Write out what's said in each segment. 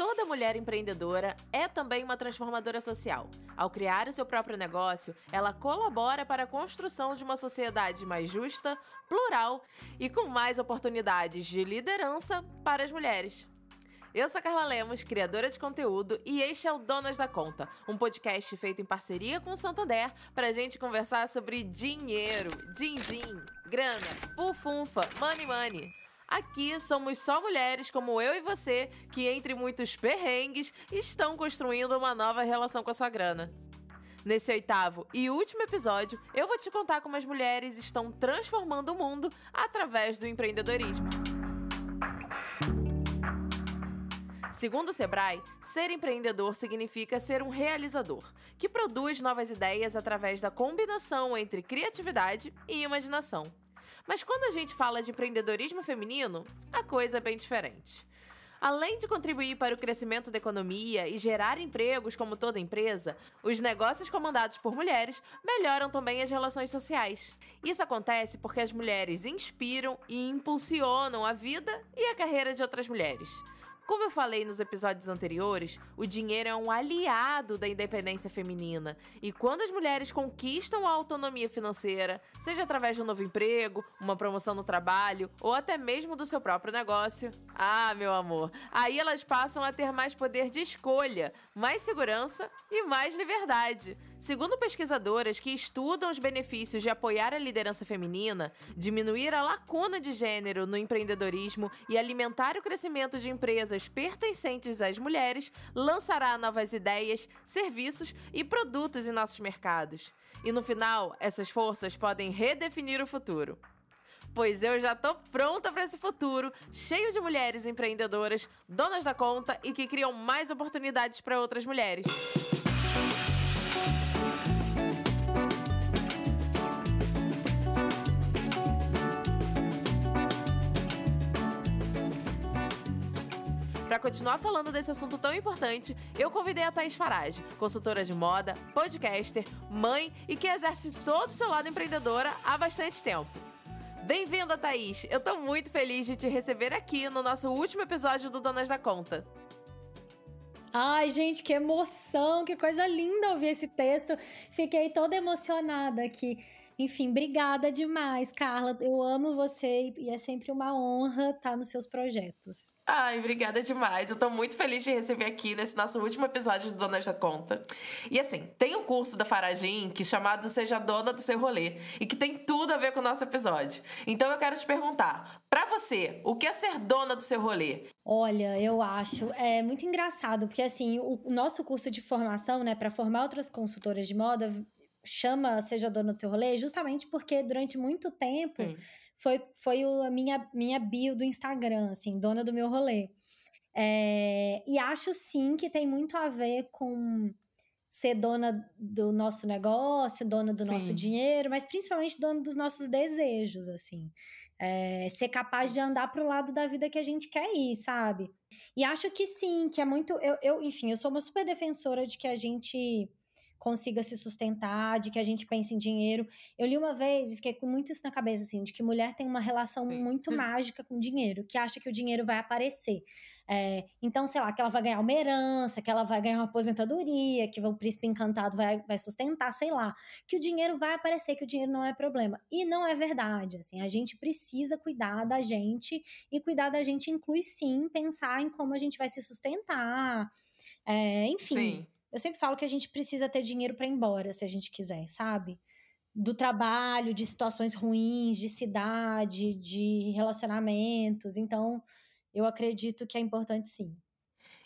Toda mulher empreendedora é também uma transformadora social. Ao criar o seu próprio negócio, ela colabora para a construção de uma sociedade mais justa, plural e com mais oportunidades de liderança para as mulheres. Eu sou Carla Lemos, criadora de conteúdo, e este é o Donas da Conta, um podcast feito em parceria com o Santander para a gente conversar sobre dinheiro, din-din, grana, fufunfa, money money. Aqui somos só mulheres como eu e você que, entre muitos perrengues, estão construindo uma nova relação com a sua grana. Nesse oitavo e último episódio, eu vou te contar como as mulheres estão transformando o mundo através do empreendedorismo. Segundo o Sebrae, ser empreendedor significa ser um realizador, que produz novas ideias através da combinação entre criatividade e imaginação. Mas quando a gente fala de empreendedorismo feminino, a coisa é bem diferente. Além de contribuir para o crescimento da economia e gerar empregos como toda empresa, os negócios comandados por mulheres melhoram também as relações sociais. Isso acontece porque as mulheres inspiram e impulsionam a vida e a carreira de outras mulheres. Como eu falei nos episódios anteriores, o dinheiro é um aliado da independência feminina. E quando as mulheres conquistam a autonomia financeira, seja através de um novo emprego, uma promoção no trabalho ou até mesmo do seu próprio negócio, ah, meu amor, aí elas passam a ter mais poder de escolha, mais segurança e mais liberdade. Segundo pesquisadoras que estudam os benefícios de apoiar a liderança feminina, diminuir a lacuna de gênero no empreendedorismo e alimentar o crescimento de empresas pertencentes às mulheres, lançará novas ideias, serviços e produtos em nossos mercados. E no final, essas forças podem redefinir o futuro pois eu já tô pronta para esse futuro, cheio de mulheres empreendedoras, donas da conta e que criam mais oportunidades para outras mulheres. Para continuar falando desse assunto tão importante, eu convidei a Thaís Farage, consultora de moda, podcaster, mãe e que exerce todo o seu lado empreendedora há bastante tempo. Bem-vinda, Thaís! Eu tô muito feliz de te receber aqui no nosso último episódio do Donas da Conta. Ai, gente, que emoção, que coisa linda ouvir esse texto. Fiquei toda emocionada aqui. Enfim, obrigada demais, Carla. Eu amo você e é sempre uma honra estar nos seus projetos. Ai, obrigada demais. Eu tô muito feliz de receber aqui nesse nosso último episódio do Donas da Conta. E assim, tem um curso da Faragim que é chamado Seja Dona do Seu Rolê e que tem tudo a ver com o nosso episódio. Então eu quero te perguntar, para você, o que é ser dona do seu rolê? Olha, eu acho é muito engraçado, porque assim, o nosso curso de formação, né, para formar outras consultoras de moda, chama Seja Dona do Seu Rolê, justamente porque durante muito tempo Sim foi, foi a minha, minha bio do Instagram, assim, dona do meu rolê. É, e acho sim que tem muito a ver com ser dona do nosso negócio, dona do sim. nosso dinheiro, mas principalmente dona dos nossos desejos, assim. É, ser capaz de andar para o lado da vida que a gente quer ir, sabe? E acho que sim, que é muito. Eu, eu, enfim, eu sou uma super defensora de que a gente consiga se sustentar, de que a gente pense em dinheiro. Eu li uma vez e fiquei com muito isso na cabeça, assim, de que mulher tem uma relação Sim. muito mágica com dinheiro, que acha que o dinheiro vai aparecer. É, então, sei lá, que ela vai ganhar uma herança, que ela vai ganhar uma aposentadoria, que o príncipe encantado vai, vai sustentar, sei lá. Que o dinheiro vai aparecer, que o dinheiro não é problema. E não é verdade, assim, a gente precisa cuidar da gente, e cuidar da gente inclui sim pensar em como a gente vai se sustentar. É, enfim. Sim eu sempre falo que a gente precisa ter dinheiro para ir embora, se a gente quiser, sabe? Do trabalho, de situações ruins, de cidade, de relacionamentos. Então, eu acredito que é importante sim.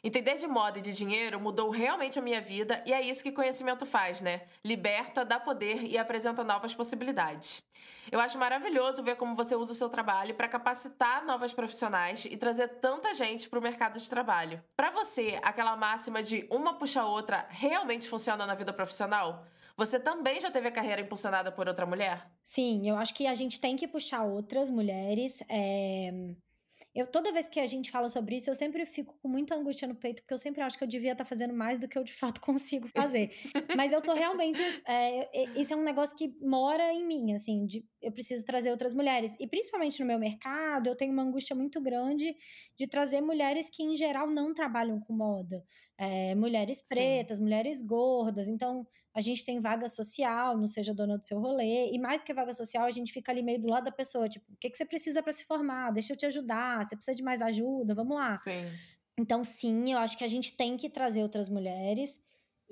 Entender de moda e de dinheiro mudou realmente a minha vida e é isso que conhecimento faz, né? Liberta, dá poder e apresenta novas possibilidades. Eu acho maravilhoso ver como você usa o seu trabalho para capacitar novas profissionais e trazer tanta gente para o mercado de trabalho. Para você, aquela máxima de uma puxa a outra realmente funciona na vida profissional? Você também já teve a carreira impulsionada por outra mulher? Sim, eu acho que a gente tem que puxar outras mulheres. É eu, toda vez que a gente fala sobre isso, eu sempre fico com muita angústia no peito, porque eu sempre acho que eu devia estar tá fazendo mais do que eu de fato consigo fazer. Mas eu tô realmente. É, isso é um negócio que mora em mim, assim. De, eu preciso trazer outras mulheres. E principalmente no meu mercado, eu tenho uma angústia muito grande de trazer mulheres que, em geral, não trabalham com moda. É, mulheres pretas, Sim. mulheres gordas. Então, a gente tem vaga social, não seja dona do seu rolê. E mais do que vaga social, a gente fica ali meio do lado da pessoa. Tipo, o que, que você precisa para se formar? Deixa eu te ajudar. Você precisa de mais ajuda? Vamos lá. Sim. Então, sim, eu acho que a gente tem que trazer outras mulheres.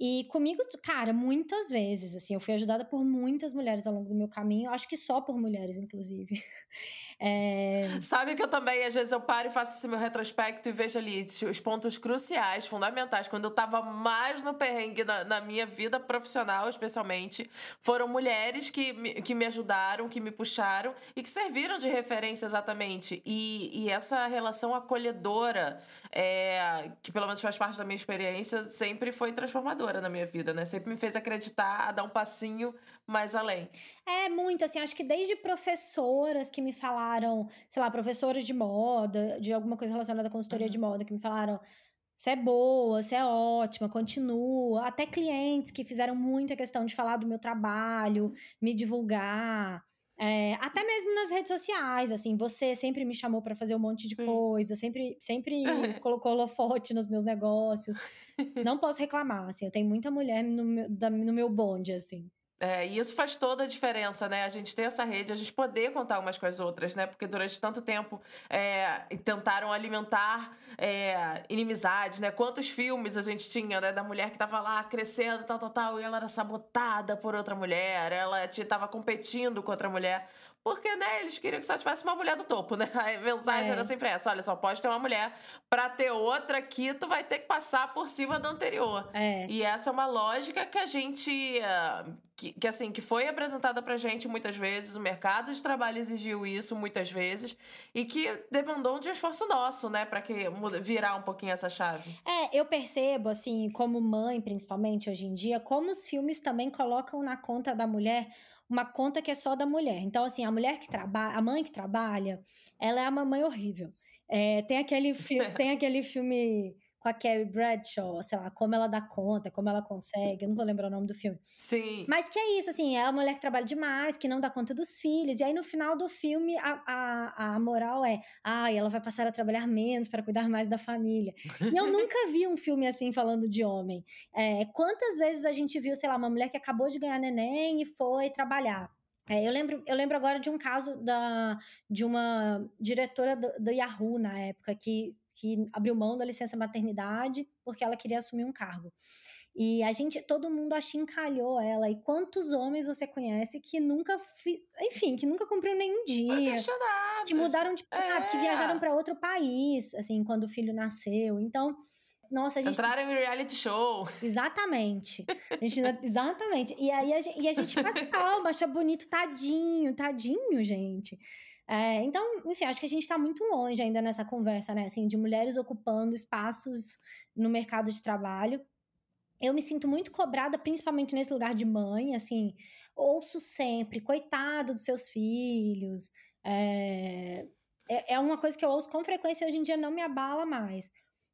E comigo, cara, muitas vezes, assim, eu fui ajudada por muitas mulheres ao longo do meu caminho, acho que só por mulheres, inclusive. É... Sabe que eu também, às vezes, eu paro e faço esse meu retrospecto e vejo ali os pontos cruciais, fundamentais, quando eu tava mais no perrengue na, na minha vida profissional, especialmente, foram mulheres que me, que me ajudaram, que me puxaram e que serviram de referência exatamente. E, e essa relação acolhedora, é, que pelo menos faz parte da minha experiência, sempre foi transformadora na minha vida, né? Sempre me fez acreditar, a dar um passinho mais além. É muito, assim, acho que desde professoras que me falaram, sei lá, professoras de moda, de alguma coisa relacionada à consultoria uhum. de moda, que me falaram, você é boa, você é ótima, continua. Até clientes que fizeram muita questão de falar do meu trabalho, me divulgar. É, até mesmo nas redes sociais, assim, você sempre me chamou para fazer um monte de coisa, sempre, sempre colocou holofote nos meus negócios. Não posso reclamar, assim, eu tenho muita mulher no meu, da, no meu bonde, assim. É, e isso faz toda a diferença, né? A gente ter essa rede, a gente poder contar umas com as outras, né? Porque durante tanto tempo é, tentaram alimentar é, inimizades, né? Quantos filmes a gente tinha, né? Da mulher que tava lá crescendo, tal, tal, tal, e ela era sabotada por outra mulher, ela estava competindo com outra mulher. Porque, né, eles queriam que só tivesse uma mulher no topo, né? A mensagem é. era sempre essa: olha, só pode ter uma mulher. Pra ter outra aqui, tu vai ter que passar por cima da anterior. É. E essa é uma lógica que a gente. Uh, que, que, assim, que foi apresentada pra gente muitas vezes, o mercado de trabalho exigiu isso muitas vezes, e que demandou de esforço nosso, né, para que virar um pouquinho essa chave. É, eu percebo, assim, como mãe, principalmente hoje em dia, como os filmes também colocam na conta da mulher uma conta que é só da mulher. Então, assim, a mulher que trabalha, a mãe que trabalha, ela é a mamãe horrível. É, tem, aquele tem aquele filme com a Carrie Bradshaw, sei lá, como ela dá conta, como ela consegue, eu não vou lembrar o nome do filme. Sim. Mas que é isso, assim, é uma mulher que trabalha demais, que não dá conta dos filhos, e aí no final do filme a, a, a moral é, ai, ah, ela vai passar a trabalhar menos para cuidar mais da família. E eu nunca vi um filme assim falando de homem. É, quantas vezes a gente viu, sei lá, uma mulher que acabou de ganhar neném e foi trabalhar? É, eu, lembro, eu lembro agora de um caso da, de uma diretora do, do Yahoo na época, que que abriu mão da licença maternidade porque ela queria assumir um cargo. E a gente, todo mundo achincalhou ela. E quantos homens você conhece que nunca, fi, enfim, que nunca cumpriu nenhum dia, que mudaram de, é. sabe, que viajaram para outro país, assim, quando o filho nasceu. Então, nossa, a gente entraram em reality show. Exatamente. A gente, exatamente. E aí a gente, e a gente bate palma, acha bonito, tadinho, tadinho, gente. É, então, enfim, acho que a gente está muito longe ainda nessa conversa, né? Assim, de mulheres ocupando espaços no mercado de trabalho. Eu me sinto muito cobrada, principalmente nesse lugar de mãe, assim, ouço sempre, coitado dos seus filhos. É, é, é uma coisa que eu ouço com frequência e hoje em dia não me abala mais.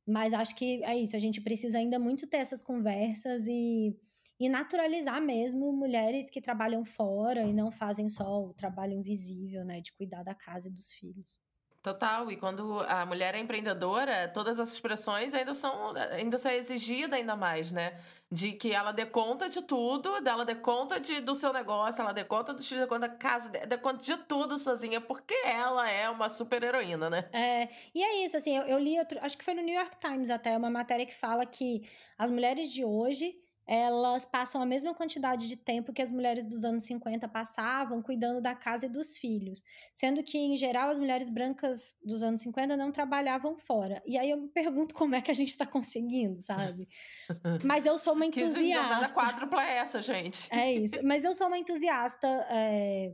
Mas acho que é isso, a gente precisa ainda muito ter essas conversas e e naturalizar mesmo mulheres que trabalham fora e não fazem só o trabalho invisível, né, de cuidar da casa e dos filhos. Total, e quando a mulher é empreendedora, todas essas expressões ainda são ainda são exigidas ainda mais, né? De que ela dê conta de tudo, dela dê conta de, do seu negócio, ela dê conta do filho, dê conta da casa, dê conta de tudo sozinha, porque ela é uma super heroína, né? É, e é isso, assim, eu, eu li, outro, acho que foi no New York Times até, uma matéria que fala que as mulheres de hoje elas passam a mesma quantidade de tempo que as mulheres dos anos 50 passavam cuidando da casa e dos filhos. Sendo que, em geral, as mulheres brancas dos anos 50 não trabalhavam fora. E aí eu me pergunto como é que a gente está conseguindo, sabe? Mas eu sou uma entusiasta. Que jornada quádrupla é essa, gente? É isso. Mas eu sou uma entusiasta. É...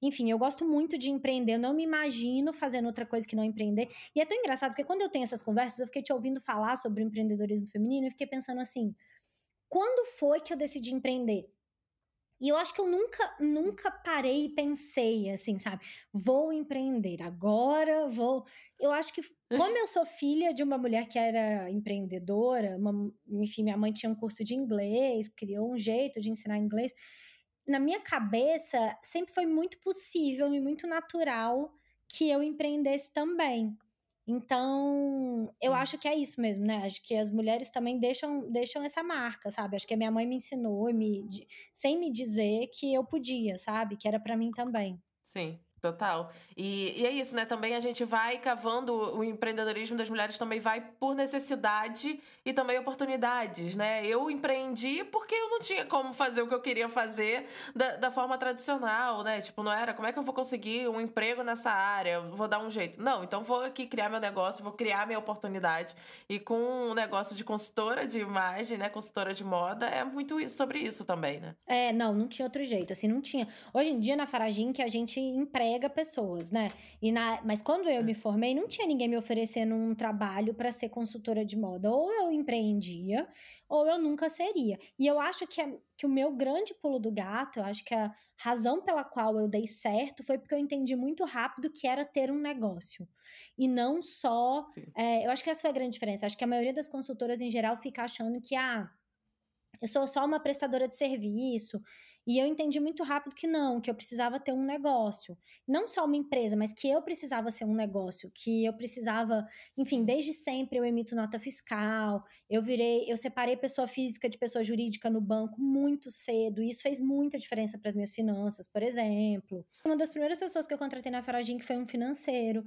Enfim, eu gosto muito de empreender, eu não me imagino fazendo outra coisa que não empreender. E é tão engraçado, porque quando eu tenho essas conversas, eu fiquei te ouvindo falar sobre o empreendedorismo feminino e fiquei pensando assim: quando foi que eu decidi empreender? E eu acho que eu nunca, nunca parei e pensei assim, sabe? Vou empreender agora, vou. Eu acho que, como eu sou filha de uma mulher que era empreendedora, uma, enfim, minha mãe tinha um curso de inglês, criou um jeito de ensinar inglês. na minha cabeça sempre foi muito possível e muito natural que eu empreendesse também. Então, eu acho que é isso mesmo, né? Acho que as mulheres também deixam, deixam essa marca, sabe? Acho que a minha mãe me ensinou, me, sem me dizer que eu podia, sabe? Que era para mim também. Sim. Total. E, e é isso, né? Também a gente vai cavando o empreendedorismo das mulheres também vai por necessidade e também oportunidades, né? Eu empreendi porque eu não tinha como fazer o que eu queria fazer da, da forma tradicional, né? Tipo, não era como é que eu vou conseguir um emprego nessa área? Vou dar um jeito. Não, então vou aqui criar meu negócio, vou criar minha oportunidade. E com um negócio de consultora de imagem, né? Consultora de moda, é muito sobre isso também, né? É, não, não tinha outro jeito. Assim, não tinha. Hoje em dia, na Faragin, que a gente emprega emprega pessoas, né? E na, mas quando eu me formei, não tinha ninguém me oferecendo um trabalho para ser consultora de moda. Ou eu empreendia, ou eu nunca seria. E eu acho que, a, que o meu grande pulo do gato, eu acho que a razão pela qual eu dei certo foi porque eu entendi muito rápido que era ter um negócio. E não só. É, eu acho que essa foi a grande diferença. Acho que a maioria das consultoras, em geral, fica achando que, ah, eu sou só uma prestadora de serviço, e eu entendi muito rápido que não, que eu precisava ter um negócio. Não só uma empresa, mas que eu precisava ser um negócio, que eu precisava, enfim, desde sempre eu emito nota fiscal, eu virei, eu separei pessoa física de pessoa jurídica no banco muito cedo, e isso fez muita diferença para as minhas finanças, por exemplo. Uma das primeiras pessoas que eu contratei na Faragin que foi um financeiro,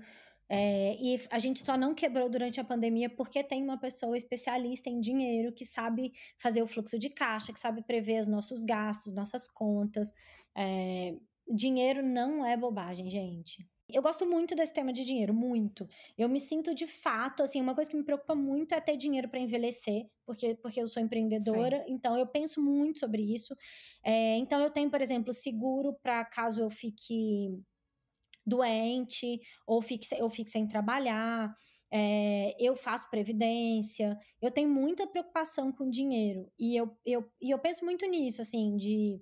é, e a gente só não quebrou durante a pandemia porque tem uma pessoa especialista em dinheiro que sabe fazer o fluxo de caixa, que sabe prever os nossos gastos, nossas contas. É, dinheiro não é bobagem, gente. Eu gosto muito desse tema de dinheiro, muito. Eu me sinto de fato, assim, uma coisa que me preocupa muito é ter dinheiro para envelhecer, porque, porque eu sou empreendedora, Sim. então eu penso muito sobre isso. É, então eu tenho, por exemplo, seguro para caso eu fique doente ou fique, ou fique sem trabalhar. É, eu faço previdência, eu tenho muita preocupação com dinheiro. E eu, eu, e eu penso muito nisso, assim, de.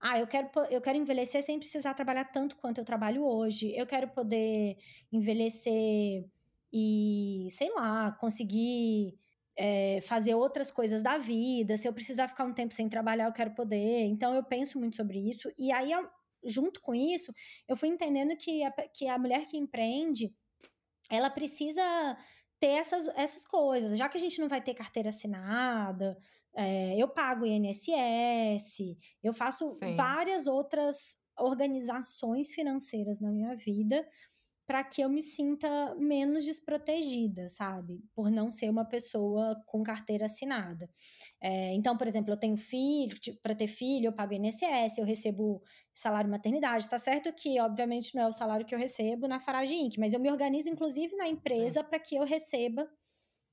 Ah, eu quero, eu quero envelhecer sem precisar trabalhar tanto quanto eu trabalho hoje. Eu quero poder envelhecer e, sei lá, conseguir é, fazer outras coisas da vida. Se eu precisar ficar um tempo sem trabalhar, eu quero poder. Então, eu penso muito sobre isso. E aí, junto com isso, eu fui entendendo que a, que a mulher que empreende, ela precisa ter essas, essas coisas. Já que a gente não vai ter carteira assinada, é, eu pago INSS, eu faço Sim. várias outras organizações financeiras na minha vida para que eu me sinta menos desprotegida, sabe? Por não ser uma pessoa com carteira assinada. É, então, por exemplo, eu tenho filho, para ter filho, eu pago INSS, eu recebo salário maternidade. Tá certo que, obviamente, não é o salário que eu recebo na Farage Inc., mas eu me organizo, inclusive, na empresa para que eu receba,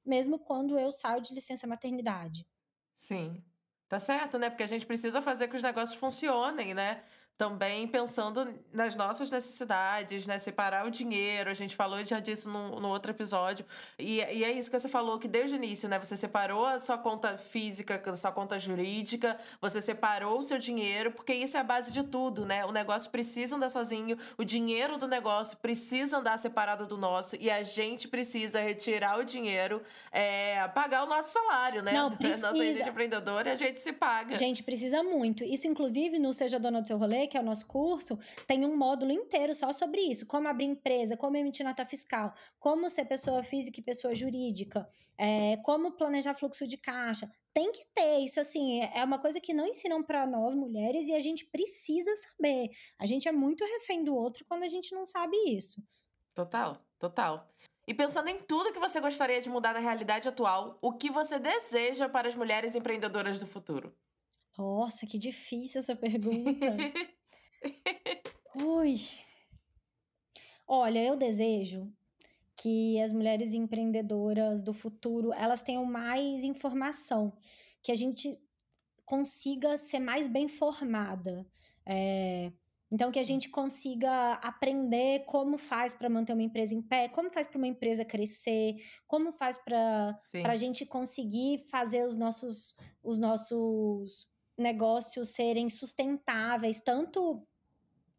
mesmo quando eu saio de licença maternidade. Sim. Tá certo, né? Porque a gente precisa fazer que os negócios funcionem, né? Também pensando nas nossas necessidades, né? Separar o dinheiro, a gente falou já disso no, no outro episódio. E, e é isso que você falou, que desde o início, né? Você separou a sua conta física, a sua conta jurídica, você separou o seu dinheiro, porque isso é a base de tudo, né? O negócio precisa andar sozinho, o dinheiro do negócio precisa andar separado do nosso, e a gente precisa retirar o dinheiro, é, pagar o nosso salário, né? Não, precisa. Nossa gente empreendedora, a gente se paga. Gente, precisa muito. Isso, inclusive, no Seja Dona do Seu Rolê, que é o nosso curso, tem um módulo inteiro só sobre isso: como abrir empresa, como emitir nota fiscal, como ser pessoa física e pessoa jurídica, é, como planejar fluxo de caixa. Tem que ter isso, assim, é uma coisa que não ensinam para nós mulheres e a gente precisa saber. A gente é muito refém do outro quando a gente não sabe isso. Total, total. E pensando em tudo que você gostaria de mudar na realidade atual, o que você deseja para as mulheres empreendedoras do futuro? Nossa, que difícil essa pergunta. Ui. Olha, eu desejo que as mulheres empreendedoras do futuro, elas tenham mais informação, que a gente consiga ser mais bem formada. É, então, que a gente consiga aprender como faz para manter uma empresa em pé, como faz para uma empresa crescer, como faz para a gente conseguir fazer os nossos, os nossos negócios serem sustentáveis, tanto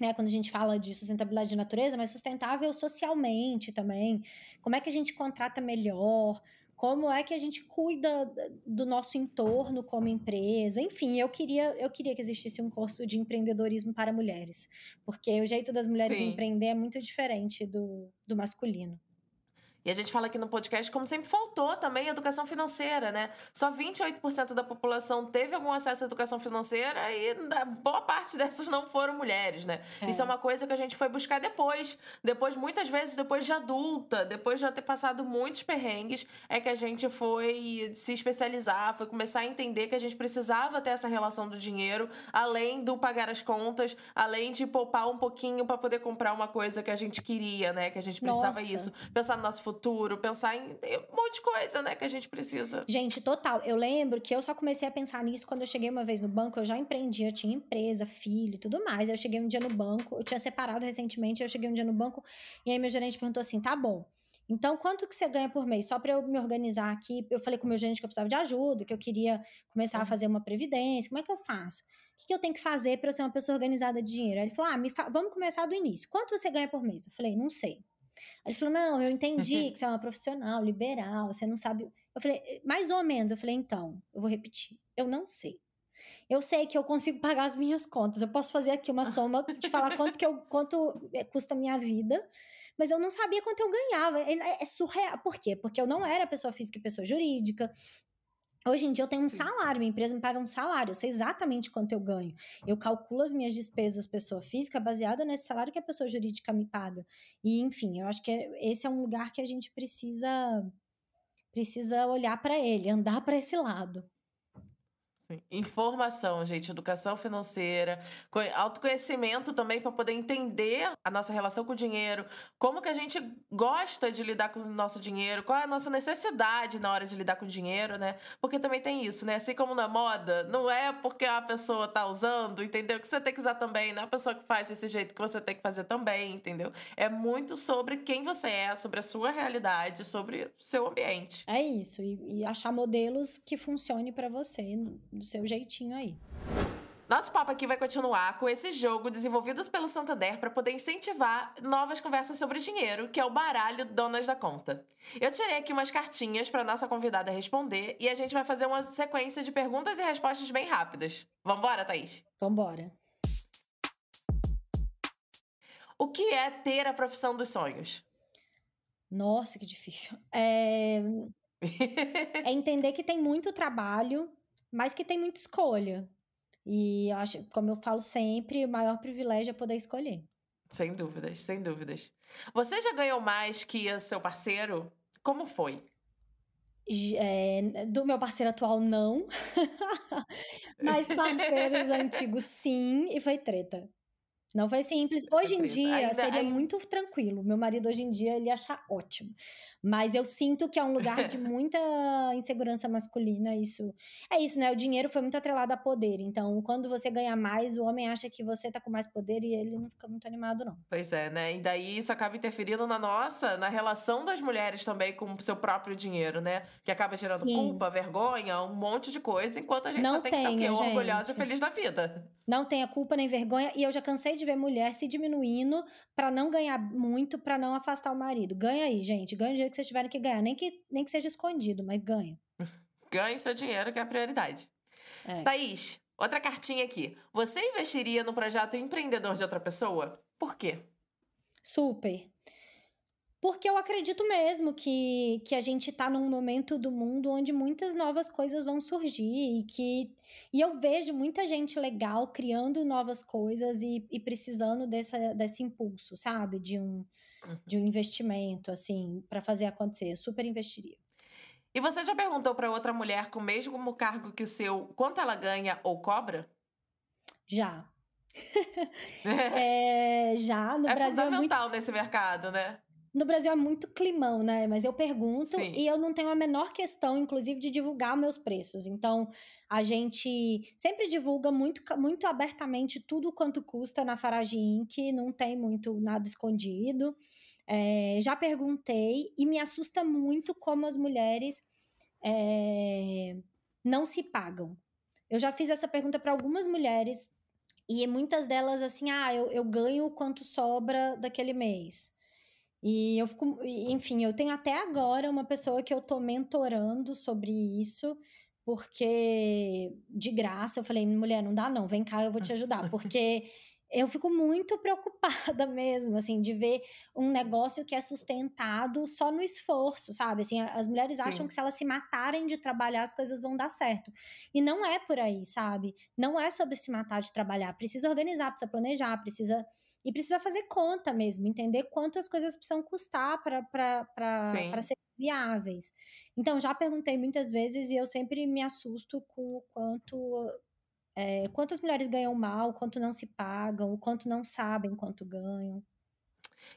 né, quando a gente fala de sustentabilidade de natureza, mas sustentável socialmente também. Como é que a gente contrata melhor? como é que a gente cuida do nosso entorno como empresa. Enfim, eu queria, eu queria que existisse um curso de empreendedorismo para mulheres, porque o jeito das mulheres Sim. empreender é muito diferente do, do masculino. E a gente fala aqui no podcast como sempre faltou também educação financeira, né? Só 28% da população teve algum acesso à educação financeira e boa parte dessas não foram mulheres, né? É. Isso é uma coisa que a gente foi buscar depois. Depois, muitas vezes, depois de adulta, depois de já ter passado muitos perrengues, é que a gente foi se especializar, foi começar a entender que a gente precisava ter essa relação do dinheiro, além do pagar as contas, além de poupar um pouquinho para poder comprar uma coisa que a gente queria, né? Que a gente precisava Nossa. isso. Pensar no nosso futuro, pensar em, um monte de coisa, né, que a gente precisa. Gente, total. Eu lembro que eu só comecei a pensar nisso quando eu cheguei uma vez no banco, eu já empreendia, eu tinha empresa, filho e tudo mais. Eu cheguei um dia no banco, eu tinha separado recentemente, eu cheguei um dia no banco e aí meu gerente perguntou assim: "Tá bom, então, quanto que você ganha por mês? Só para eu me organizar aqui. Eu falei com o meu gerente que eu precisava de ajuda, que eu queria começar a fazer uma previdência. Como é que eu faço? O que eu tenho que fazer para eu ser uma pessoa organizada de dinheiro? Aí ele falou: ah, vamos começar do início. Quanto você ganha por mês? Eu falei: não sei. Aí ele falou: Não, eu entendi que você é uma profissional liberal, você não sabe. Eu falei: eh, Mais ou menos. Eu falei: Então, eu vou repetir. Eu não sei. Eu sei que eu consigo pagar as minhas contas. Eu posso fazer aqui uma soma de falar quanto que eu, quanto eh, custa a minha vida, mas eu não sabia quanto eu ganhava. É, é surreal. Por quê? Porque eu não era pessoa física e pessoa jurídica. Hoje em dia eu tenho um salário, minha empresa me paga um salário, eu sei exatamente quanto eu ganho. Eu calculo as minhas despesas pessoa física baseada nesse salário que a pessoa jurídica me paga. E enfim, eu acho que esse é um lugar que a gente precisa precisa olhar para ele, andar para esse lado. Informação, gente, educação financeira, autoconhecimento também para poder entender a nossa relação com o dinheiro, como que a gente gosta de lidar com o nosso dinheiro, qual é a nossa necessidade na hora de lidar com o dinheiro, né? Porque também tem isso, né? Assim como na moda, não é porque a pessoa tá usando, entendeu? Que você tem que usar também, não é a pessoa que faz desse jeito que você tem que fazer também, entendeu? É muito sobre quem você é, sobre a sua realidade, sobre o seu ambiente. É isso, e, e achar modelos que funcione para você do seu jeitinho aí. Nosso papo aqui vai continuar com esse jogo desenvolvido pelo Santander para poder incentivar novas conversas sobre dinheiro, que é o baralho Donas da Conta. Eu tirei aqui umas cartinhas para nossa convidada responder e a gente vai fazer uma sequência de perguntas e respostas bem rápidas. Vambora, Thaís? Vambora. O que é ter a profissão dos sonhos? Nossa, que difícil. É, é entender que tem muito trabalho mas que tem muita escolha. E acho, como eu falo sempre, o maior privilégio é poder escolher. Sem dúvidas, sem dúvidas. Você já ganhou mais que o seu parceiro? Como foi? É, do meu parceiro atual, não. Mas parceiros antigos, sim. E foi treta. Não foi simples. Hoje em dia ainda, seria ainda... muito tranquilo. Meu marido hoje em dia ele acha ótimo. Mas eu sinto que é um lugar de muita insegurança masculina. Isso é isso, né? O dinheiro foi muito atrelado a poder. Então, quando você ganha mais, o homem acha que você tá com mais poder e ele não fica muito animado, não. Pois é, né? E daí isso acaba interferindo na nossa, na relação das mulheres também com o seu próprio dinheiro, né? Que acaba gerando Sim. culpa, vergonha, um monte de coisa, enquanto a gente não só tem tenha, que estar orgulhosa e feliz da vida. Não tenha culpa nem vergonha. E eu já cansei de ver mulher se diminuindo para não ganhar muito, para não afastar o marido. Ganha aí, gente. Ganha o dinheiro que vocês tiverem que ganhar. Nem que, nem que seja escondido, mas ganha. Ganhe seu dinheiro, que é a prioridade. É. Thaís, outra cartinha aqui. Você investiria no projeto empreendedor de outra pessoa? Por quê? Super. Porque eu acredito mesmo que, que a gente está num momento do mundo onde muitas novas coisas vão surgir e que e eu vejo muita gente legal criando novas coisas e, e precisando dessa, desse impulso, sabe? De um, uhum. de um investimento, assim, para fazer acontecer. Eu super investiria. E você já perguntou para outra mulher com o mesmo cargo que o seu quanto ela ganha ou cobra? Já. é, já no é Brasil é fundamental nesse mercado, né? No Brasil é muito climão, né? Mas eu pergunto Sim. e eu não tenho a menor questão, inclusive, de divulgar meus preços. Então, a gente sempre divulga muito, muito abertamente tudo quanto custa na Farage Inc., não tem muito nada escondido. É, já perguntei e me assusta muito como as mulheres é, não se pagam. Eu já fiz essa pergunta para algumas mulheres e muitas delas assim, ah, eu, eu ganho quanto sobra daquele mês. E eu fico, enfim, eu tenho até agora uma pessoa que eu tô mentorando sobre isso, porque de graça eu falei, mulher, não dá não, vem cá, eu vou te ajudar, porque eu fico muito preocupada mesmo, assim, de ver um negócio que é sustentado só no esforço, sabe? Assim, as mulheres Sim. acham que se elas se matarem de trabalhar, as coisas vão dar certo. E não é por aí, sabe? Não é sobre se matar de trabalhar. Precisa organizar, precisa planejar, precisa e precisa fazer conta mesmo, entender quanto as coisas precisam custar para ser viáveis. Então, já perguntei muitas vezes e eu sempre me assusto com o quanto. É, quantas mulheres ganham mal, quanto não se pagam, o quanto não sabem quanto ganham.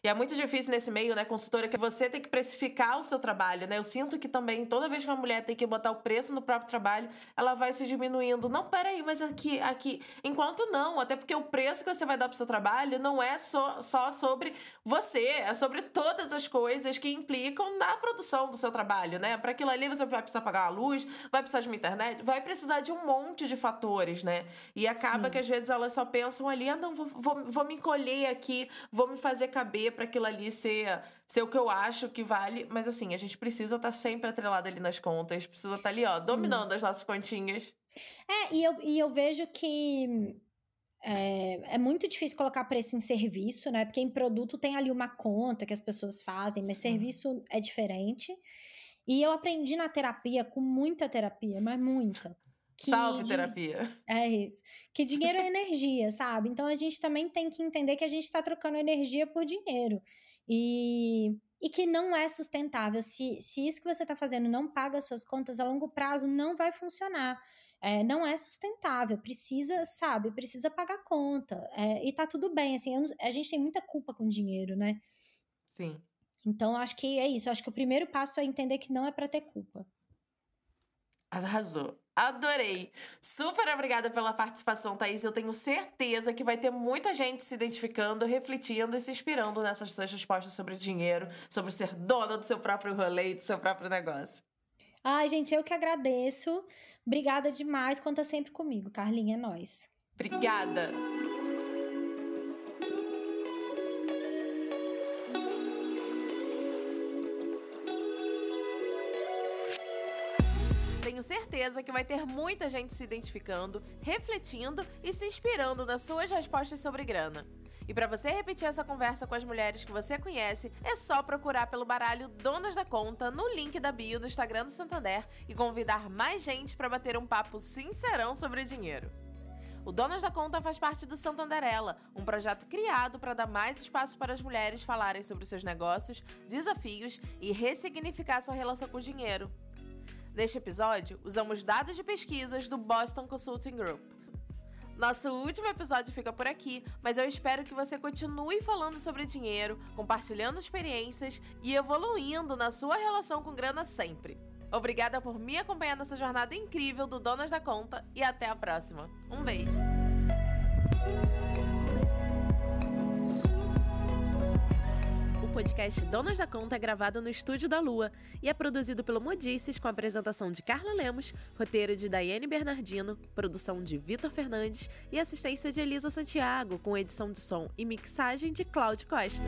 E é muito difícil nesse meio, né, consultora, que você tem que precificar o seu trabalho, né? Eu sinto que também, toda vez que uma mulher tem que botar o preço no próprio trabalho, ela vai se diminuindo. Não, peraí, mas aqui, aqui. Enquanto não, até porque o preço que você vai dar pro seu trabalho não é só, só sobre você, é sobre todas as coisas que implicam na produção do seu trabalho, né? Para aquilo ali você vai precisar pagar a luz, vai precisar de uma internet, vai precisar de um monte de fatores, né? E acaba Sim. que às vezes elas só pensam ali, ah, não, vou, vou, vou me encolher aqui, vou me fazer caber para aquilo ali ser, ser o que eu acho que vale. Mas assim, a gente precisa estar tá sempre atrelado ali nas contas, precisa estar tá ali, ó, Sim. dominando as nossas continhas. É, e eu, e eu vejo que é, é, muito difícil colocar preço em serviço, né? Porque em produto tem ali uma conta que as pessoas fazem, mas Sim. serviço é diferente. E eu aprendi na terapia, com muita terapia, mas muita. Que Salve terapia. É isso. Que dinheiro é energia, sabe? Então a gente também tem que entender que a gente está trocando energia por dinheiro. E, e que não é sustentável. Se, se isso que você está fazendo não paga as suas contas a longo prazo, não vai funcionar. É, não é sustentável, precisa, sabe, precisa pagar conta. É, e tá tudo bem, assim, a gente tem muita culpa com dinheiro, né? Sim. Então, acho que é isso. Acho que o primeiro passo é entender que não é para ter culpa. Arrasou. Adorei. Super obrigada pela participação, Thaís. Eu tenho certeza que vai ter muita gente se identificando, refletindo e se inspirando nessas suas respostas sobre dinheiro, sobre ser dona do seu próprio rolê, do seu próprio negócio. Ai, gente, eu que agradeço. Obrigada demais. Conta sempre comigo, Carlinha. É nóis. Obrigada. Certeza que vai ter muita gente se identificando, refletindo e se inspirando nas suas respostas sobre grana. E para você repetir essa conversa com as mulheres que você conhece, é só procurar pelo baralho Donas da Conta no link da bio do Instagram do Santander e convidar mais gente para bater um papo sincerão sobre dinheiro. O Donas da Conta faz parte do Santanderela, um projeto criado para dar mais espaço para as mulheres falarem sobre seus negócios, desafios e ressignificar sua relação com o dinheiro. Neste episódio, usamos dados de pesquisas do Boston Consulting Group. Nosso último episódio fica por aqui, mas eu espero que você continue falando sobre dinheiro, compartilhando experiências e evoluindo na sua relação com grana sempre. Obrigada por me acompanhar nessa jornada incrível do Donas da Conta e até a próxima. Um beijo! Podcast Donas da Conta é gravado no Estúdio da Lua e é produzido pelo Modices com apresentação de Carla Lemos, roteiro de Daiane Bernardino, produção de Vitor Fernandes e assistência de Elisa Santiago, com edição de som e mixagem de Cláudio Costa.